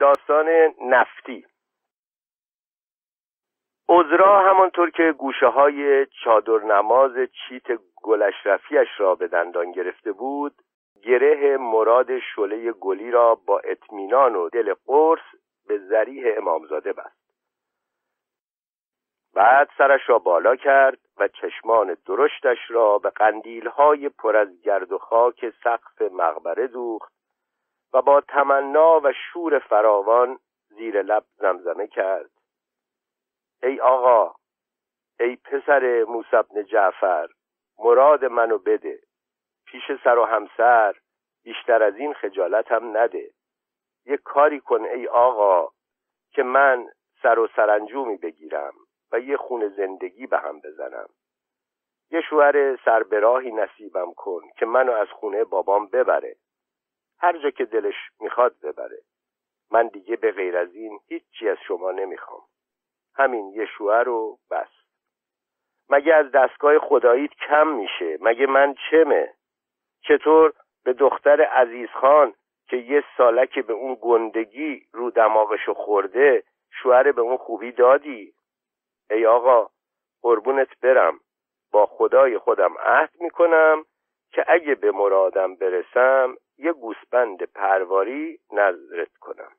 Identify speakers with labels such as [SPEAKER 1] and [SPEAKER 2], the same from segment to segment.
[SPEAKER 1] داستان نفتی. عذرا همانطور که گوشه های چادر نماز چیت گلشرفیش را به دندان گرفته بود گره مراد شله گلی را با اطمینان و دل قرص به ذریح امامزاده بست. بعد سرش را بالا کرد و چشمان درشتش را به های پر از گرد و خاک سقف مقبره دوخت و با تمنا و شور فراوان زیر لب زمزمه کرد. ای آقا ای پسر موسی جعفر مراد منو بده. پیش سر و همسر بیشتر از این خجالت هم نده. یه کاری کن ای آقا که من سر و سرانجومی بگیرم و یه خون زندگی به هم بزنم. یه شوهر سربراهی نصیبم کن که منو از خونه بابام ببره. هر جا که دلش می‌خواد ببره. من دیگه به غیر از این هیچی از شما نمی‌خوام. همین یه شوهر رو بس. مگه از دستگاه خداییت کم میشه؟ مگه من چمه؟ چطور به دختر عزیز خان که یه سالک به اون گندگی رو دماغشو خورده شوهر به اون خوبی دادی؟ ای آقا قربونت برم. با خدای خودم عهد می‌کنم که اگه به مرادم برسم یه گوسپند پرواری نظرت کنم.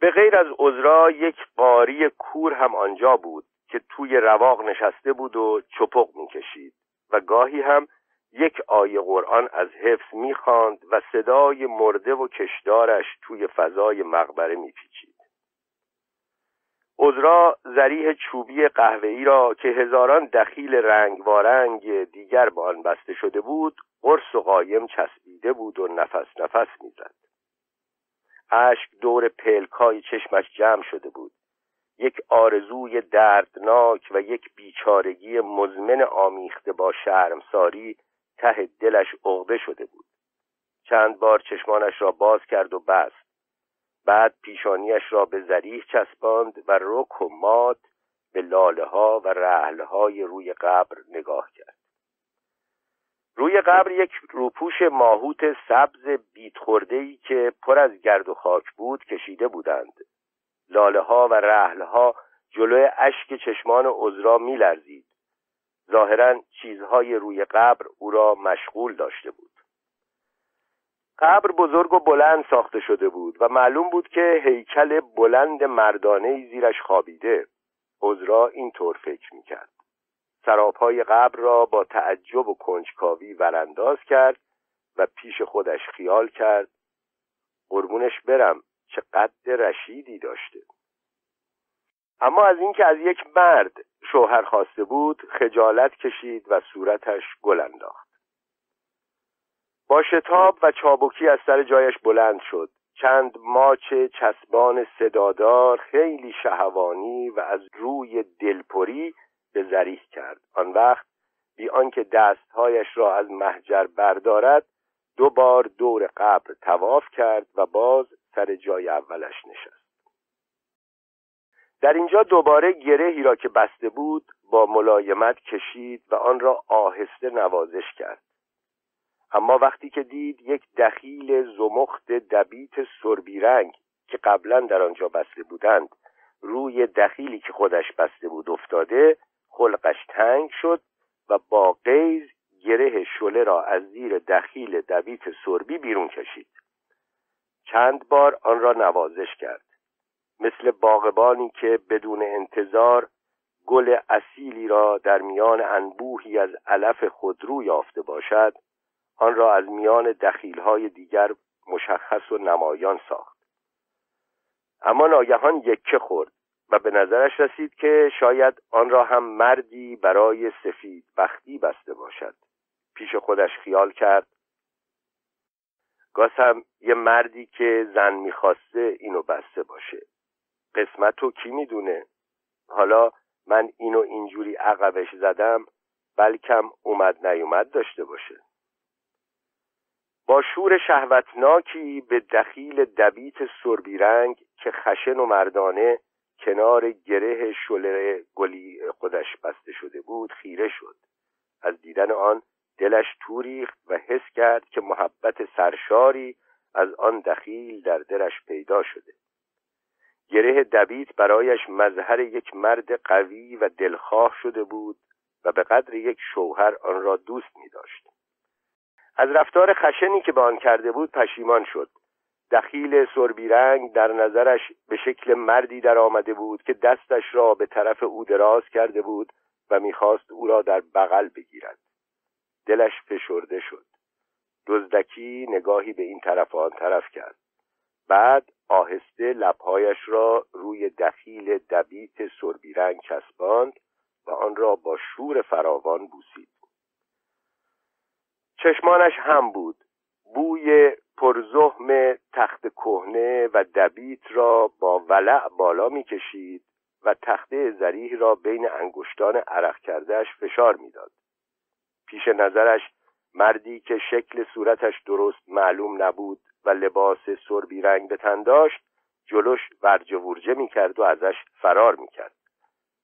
[SPEAKER 1] به غیر از عذرا یک قاری کور هم آنجا بود که توی رواق نشسته بود و چپق می‌کشید و گاهی هم یک آیه قرآن از حفظ می‌خواند و صدای مرده و کشدارش توی فضای مقبره میپیچید. عذرا زریح چوبی قهوه‌ای را که هزاران دخیل رنگ وارنگ دیگر به آن بسته شده بود قرص و قایم چسبیده بود و نفس نفس می‌زد. اشک دور پلکای چشمش جمع شده بود. یک آرزوی دردناک و یک بیچارگی مزمن آمیخته با شرمساری ته دلش عقده شده بود. چند بار چشمانش را باز کرد و بست. بعد پیشانیش را به زریح چسباند و رک و مات به لاله ها و رحله های روی قبر نگاه کرد. روی قبر یک روپوش ماهوت سبز بیت ای که پر از گرد و خاک بود کشیده بودند. لاله ها و رحله ها جلوی اشک چشمان عذرا میلرزید. ظاهرا چیزهای روی قبر او را مشغول داشته بود. قبر بزرگ و بلند ساخته شده بود و معلوم بود که هیکل بلند مردانه زیرش خوابیده. عذرا اینطور فکر می‌کرد. سراپای قبر را با تعجب و کنجکاوی ورانداز کرد و پیش خودش خیال کرد. قربونش برم چه قد رشیدی داشته. اما از اینکه از یک مرد شوهر خواسته بود خجالت کشید و صورتش گل انداخت. با شتاب و چابکی از سر جایش بلند شد. چند ماچ چسبان صدادار خیلی شهوانی و از روی دلپری به زریح کرد. آن وقت بی آنکه دستهایش را از محجر بردارد دو بار دور قبر تواف کرد و باز سر جای اولش نشست. در اینجا دوباره گرهی را که بسته بود با ملایمت کشید و آن را آهسته نوازش کرد. اما وقتی که دید یک دخیل زمخت دبیت سربی رنگ که قبلا در آنجا بسته بودند روی دخیلی که خودش بسته بود افتاده خلقش تنگ شد و با قیز گره شله را از زیر دخیل دبیت سربی بیرون کشید. چند بار آن را نوازش کرد. مثل باغبانی که بدون انتظار گل اصیلی را در میان انبوهی از علف خودرو یافته باشد آن را از میان دخیلهای دیگر مشخص و نمایان ساخت. اما ناگهان یکه خورد و به نظرش رسید که شاید آن را هم مردی برای سفید بختی بسته باشد. پیش خودش خیال کرد گاسم یه مردی که زن می‌خواسته اینو بسته باشه. قسمت تو کی می‌دونه؟ حالا من اینو اینجوری عقبش زدم بلکم اومد نیومد داشته باشه. با شور شهوتناکی به دخیل دبیت سربی رنگ که خشن و مردانه کنار گره شله گلی خودش بسته شده بود خیره شد از دیدن آن دلش توریخت و حس کرد که محبت سرشاری از آن دخیل در دلش پیدا شده گره دبیت برایش مظهر یک مرد قوی و دلخواه شده بود و به قدر یک شوهر آن را دوست می داشت. از رفتار خشنی که به آن کرده بود پشیمان شد. دخیل سربیرنگ در نظرش به شکل مردی در آمده بود که دستش را به طرف او دراز کرده بود و می‌خواست او را در بغل بگیرد. دلش فشرده شد. دزدکی نگاهی به این طرف آن طرف کرد. بعد آهسته لبهایش را روی دخیل دبیت سربیرنگ چسباند و آن را با شور فراوان بوسید. چشمانش هم بود. بوی پرزهم تخت کهنه و دبیت را با ولع بالا می‌کشید و تخته زریح را بین انگشتان عرق کردهش فشار می‌داد. پیش نظرش مردی که شکل صورتش درست معلوم نبود و لباس سربی رنگ به تن داشت جلوش ورجه ورجه می‌کرد و ازش فرار می‌کرد.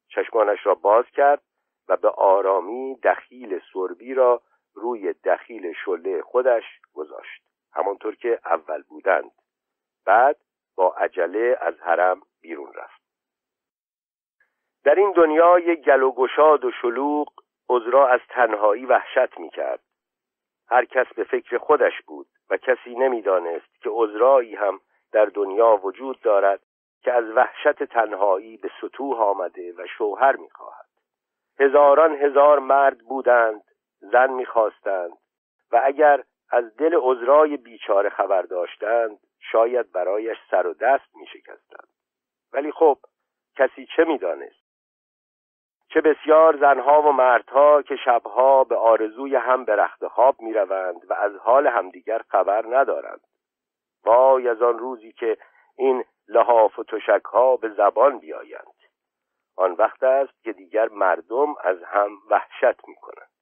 [SPEAKER 1] چشمانش را باز کرد و به آرامی دخیل سربی را روی دخیل شله خودش گذاشت. همانطور که اول بودند. بعد با عجله از حرم بیرون رفت. در این دنیای گل و گشاد و شلوغ عذرا از تنهایی وحشت می‌کرد. هر کس به فکر خودش بود و کسی نمی‌دانست که عذرایی هم در دنیا وجود دارد که از وحشت تنهایی به سطوح آمده و شوهر می‌خواهد. هزاران هزار مرد بودند زن می‌خواستند و اگر از دل عذرای بیچاره خبر داشتند شاید برایش سر و دست میشکستند. ولی خب کسی چه می‌دانست؟ چه بسیار زنها و مردها که شبها به آرزوی هم به رخت خواب می‌روند و از حال همدیگر خبر ندارند. وای از آن روزی که این لحاف و تشکها به زبان بیایند. آن وقت است که دیگر مردم از هم وحشت می‌کنند.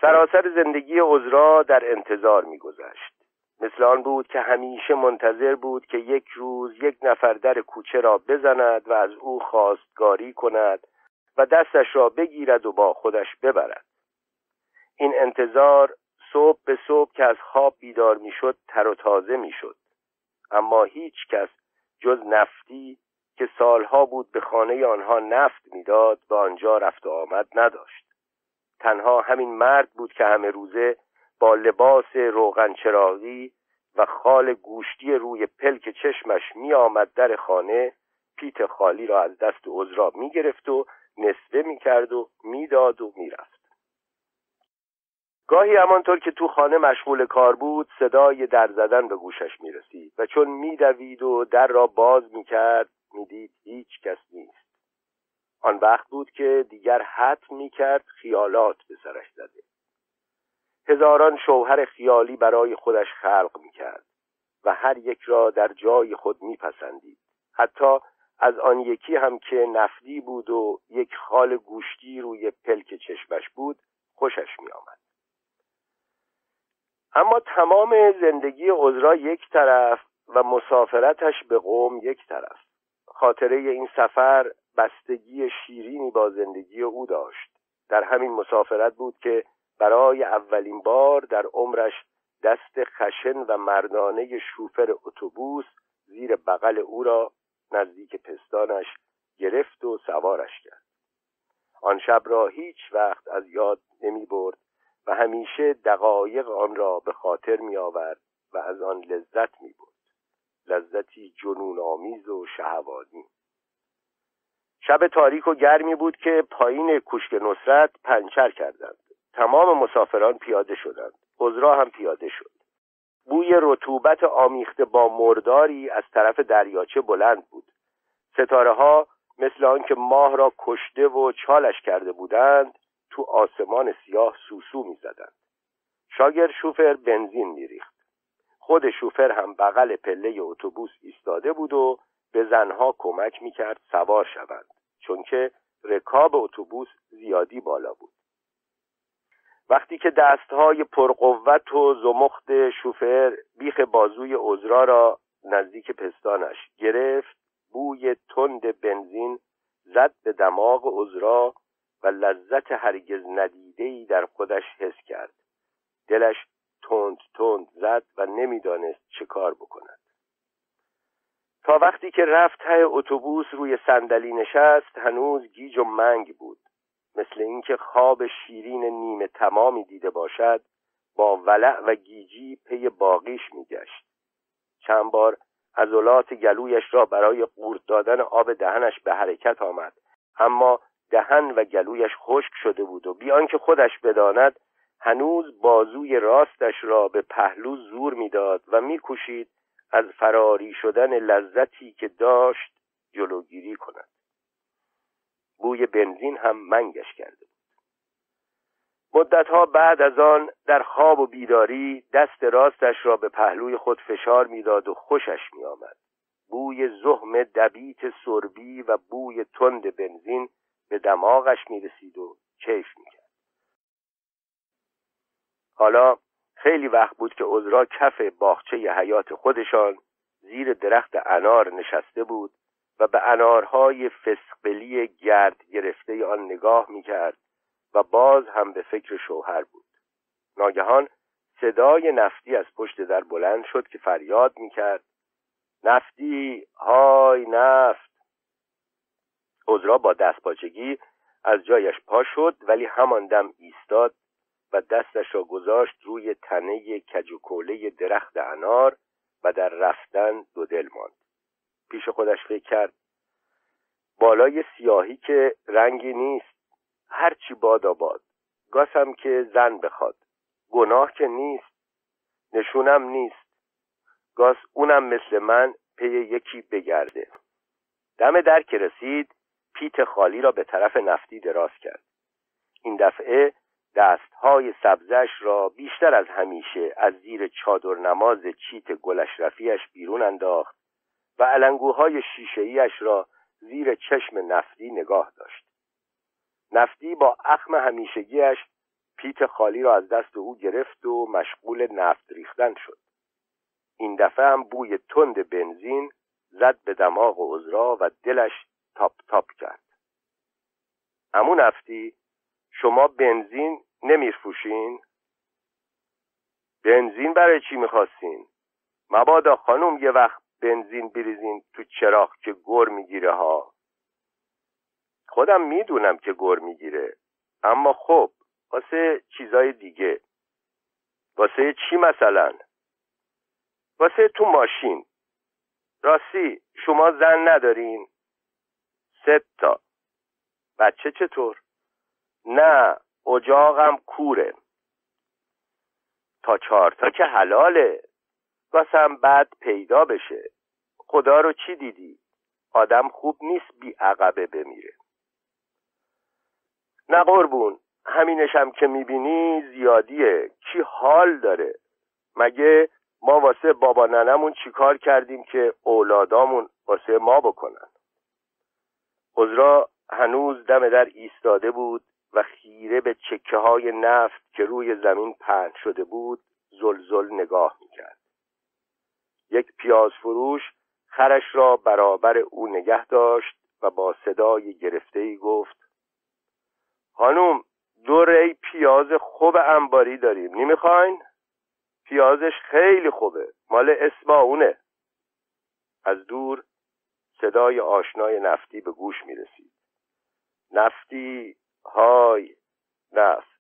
[SPEAKER 1] سراسر زندگی عذرا در انتظار میگذشت. مثل آن بود که همیشه منتظر بود که یک روز یک نفر در کوچه را بزند و از او خواستگاری کند و دستش را بگیرد و با خودش ببرد. این انتظار صبح به صبح که از خواب بیدار می‌شد تر و تازه می‌شد. اما هیچ کس جز نفتی که سالها بود به خانه آنها نفت می‌داد به آنجا رفت و آمد نداشت. تنها همین مرد بود که همه روزه با لباس روغن چراغی و خال گوشتی روی پلک چشمش می آمد در خانه پیت خالی را از دست عذرا می گرفت و نصفه می کرد و می‌داد و می‌رفت. گاهی همانطور که تو خانه مشغول کار بود صدای در زدن به گوشش می رسید و چون میدوید و در را باز می کرد می‌دید هیچ کس نیست. آن وقت بود که دیگر حت می کرد خیالات به سرش زده. هزاران شوهر خیالی برای خودش خلق می کرد و هر یک را در جای خود میپسندید. حتی از آن یکی هم که نفدی بود و یک خال گوشتی روی پلک چشمش بود خوشش می آمد. اما تمام زندگی عذرا یک طرف و مسافرتش به قوم یک طرف. خاطره این سفر بستگی شیرینی با زندگی او داشت. در همین مسافرت بود که برای اولین بار در عمرش دست خشن و مردانه شوفر اتوبوس زیر بغل او را نزدیک پستانش گرفت و سوارش کرد. آن شب را هیچ وقت از یاد نمی برد و همیشه دقایق آن را به خاطر می آورد و از آن لذت می برد. لذتی جنون آمیز و شهوانی. شب تاریک و گرمی بود که پایین کوشک نصرت پنچر کردند. تمام مسافران پیاده شدند. عذرا هم پیاده شد. بوی رطوبت آمیخته با مرداری از طرف دریاچه بلند بود. ستاره ها مثل آنکه ماه را کشته و چالش کرده بودند تو آسمان سیاه سوسو می‌زدند. شاگر شوفر بنزین میریخت. خود شوفر هم بغل پله اتوبوس ایستاده بود و به زنها کمک می‌کرد سوار شوند چون که رکاب اتوبوس زیادی بالا بود. وقتی که دستهای پرقوت و زمخت شوفر بیخ بازوی عذرا را نزدیک پستانش گرفت بوی تند بنزین زد به دماغ عذرا و لذت هرگز ندیدهی در خودش حس کرد. دلش تند تند زد و نمی‌دانست چه کار بکند. تا وقتی که رفت ته اتوبوس روی صندلی نشست هنوز گیج و منگ بود. مثل اینکه خواب شیرین نیمه تمامی دیده باشد با ولع و گیجی پی باقیش میگشت. چند بار عضلات گلویش را برای قورت دادن آب دهنش به حرکت آمد. اما دهن و گلویش خشک شده بود و بیان که خودش بداند هنوز بازوی راستش را به پهلو زور می‌داد و میکوشید از فراری شدن لذتی که داشت جلوگیری کند. بوی بنزین هم منگش کرده بود. مدتها بعد از آن در خواب و بیداری دست راستش را به پهلوی خود فشار می‌داد و خوشش میآمد. بوی زهم دبیت سربی و بوی تند بنزین به دماغش می رسید و کیف می کرد. حالا خیلی وقت بود که عذرا کف باغچه حیات خودشان زیر درخت انار نشسته بود و به انارهای فسقلی گرد گرفته آن نگاه می کرد و باز هم به فکر شوهر بود. ناگهان صدای نفتی از پشت در بلند شد که فریاد می کرد نفتی های نفت! عذرا با دستپاچگی از جایش پا شد ولی همان دم ایستاد و دستش را گذاشت روی تنه کجوکوله درخت انار و در رفتن دو دل ماند. پیش خودش فکر کرد بالای سیاهی که رنگی نیست هرچی باد آباد. گاسم که زن بخواد. گناه که نیست نشونم نیست. گاس اونم مثل من پی یکی بگرده. دم در که رسید پیت خالی را به طرف نفتی دراز کرد. این دفعه دستهای سبزش را بیشتر از همیشه از زیر چادر نماز چیت گلشرفیش بیرون انداخت و علنگوهای شیشهیش را زیر چشم نفتی نگاه داشت. نفتی با اخم همیشگیش پیت خالی را از دست او گرفت و مشغول نفت ریختن شد. این دفعه هم بوی تند بنزین زد به دماغ عذرا و دلش تاپ تاپ کرد. همون نفتی شما بنزین نمیفروشین؟ بنزین برای چی می‌خواستین؟ مبادا خانم یه وقت بنزین بریزین تو چراغ که گر می‌گیره ها. خودم می‌دونم که گر می‌گیره اما خب واسه چیزای دیگه. واسه چی مثلا؟ واسه تو ماشین. راستی شما زن ندارین؟ سه تا. بچه چطور؟ نه. اجاقم کوره. تا چهارتا که حلاله. واسم بعد پیدا بشه. خدا رو چی دیدی؟ آدم خوب نیست بی عقبه بمیره. نه قربون همینشم که می‌بینی زیادیه. کی حال داره؟ مگه ما واسه بابا ننمون چیکار کردیم که اولادامون واسه ما بکنن؟ عذرا هنوز دم در ایستاده بود. و خیره به چکه های نفت که روی زمین پهن شده بود زلزل نگاه می‌کرد. یک پیاز فروش خرش را برابر او نگه داشت و با صدای گرفته ای گفت خانوم دو ری پیاز خوب انباری داریم نمی‌خواین؟ پیازش خیلی خوبه مال اسماونه از دور صدای آشنای نفتی به گوش می رسید نفتی های نفت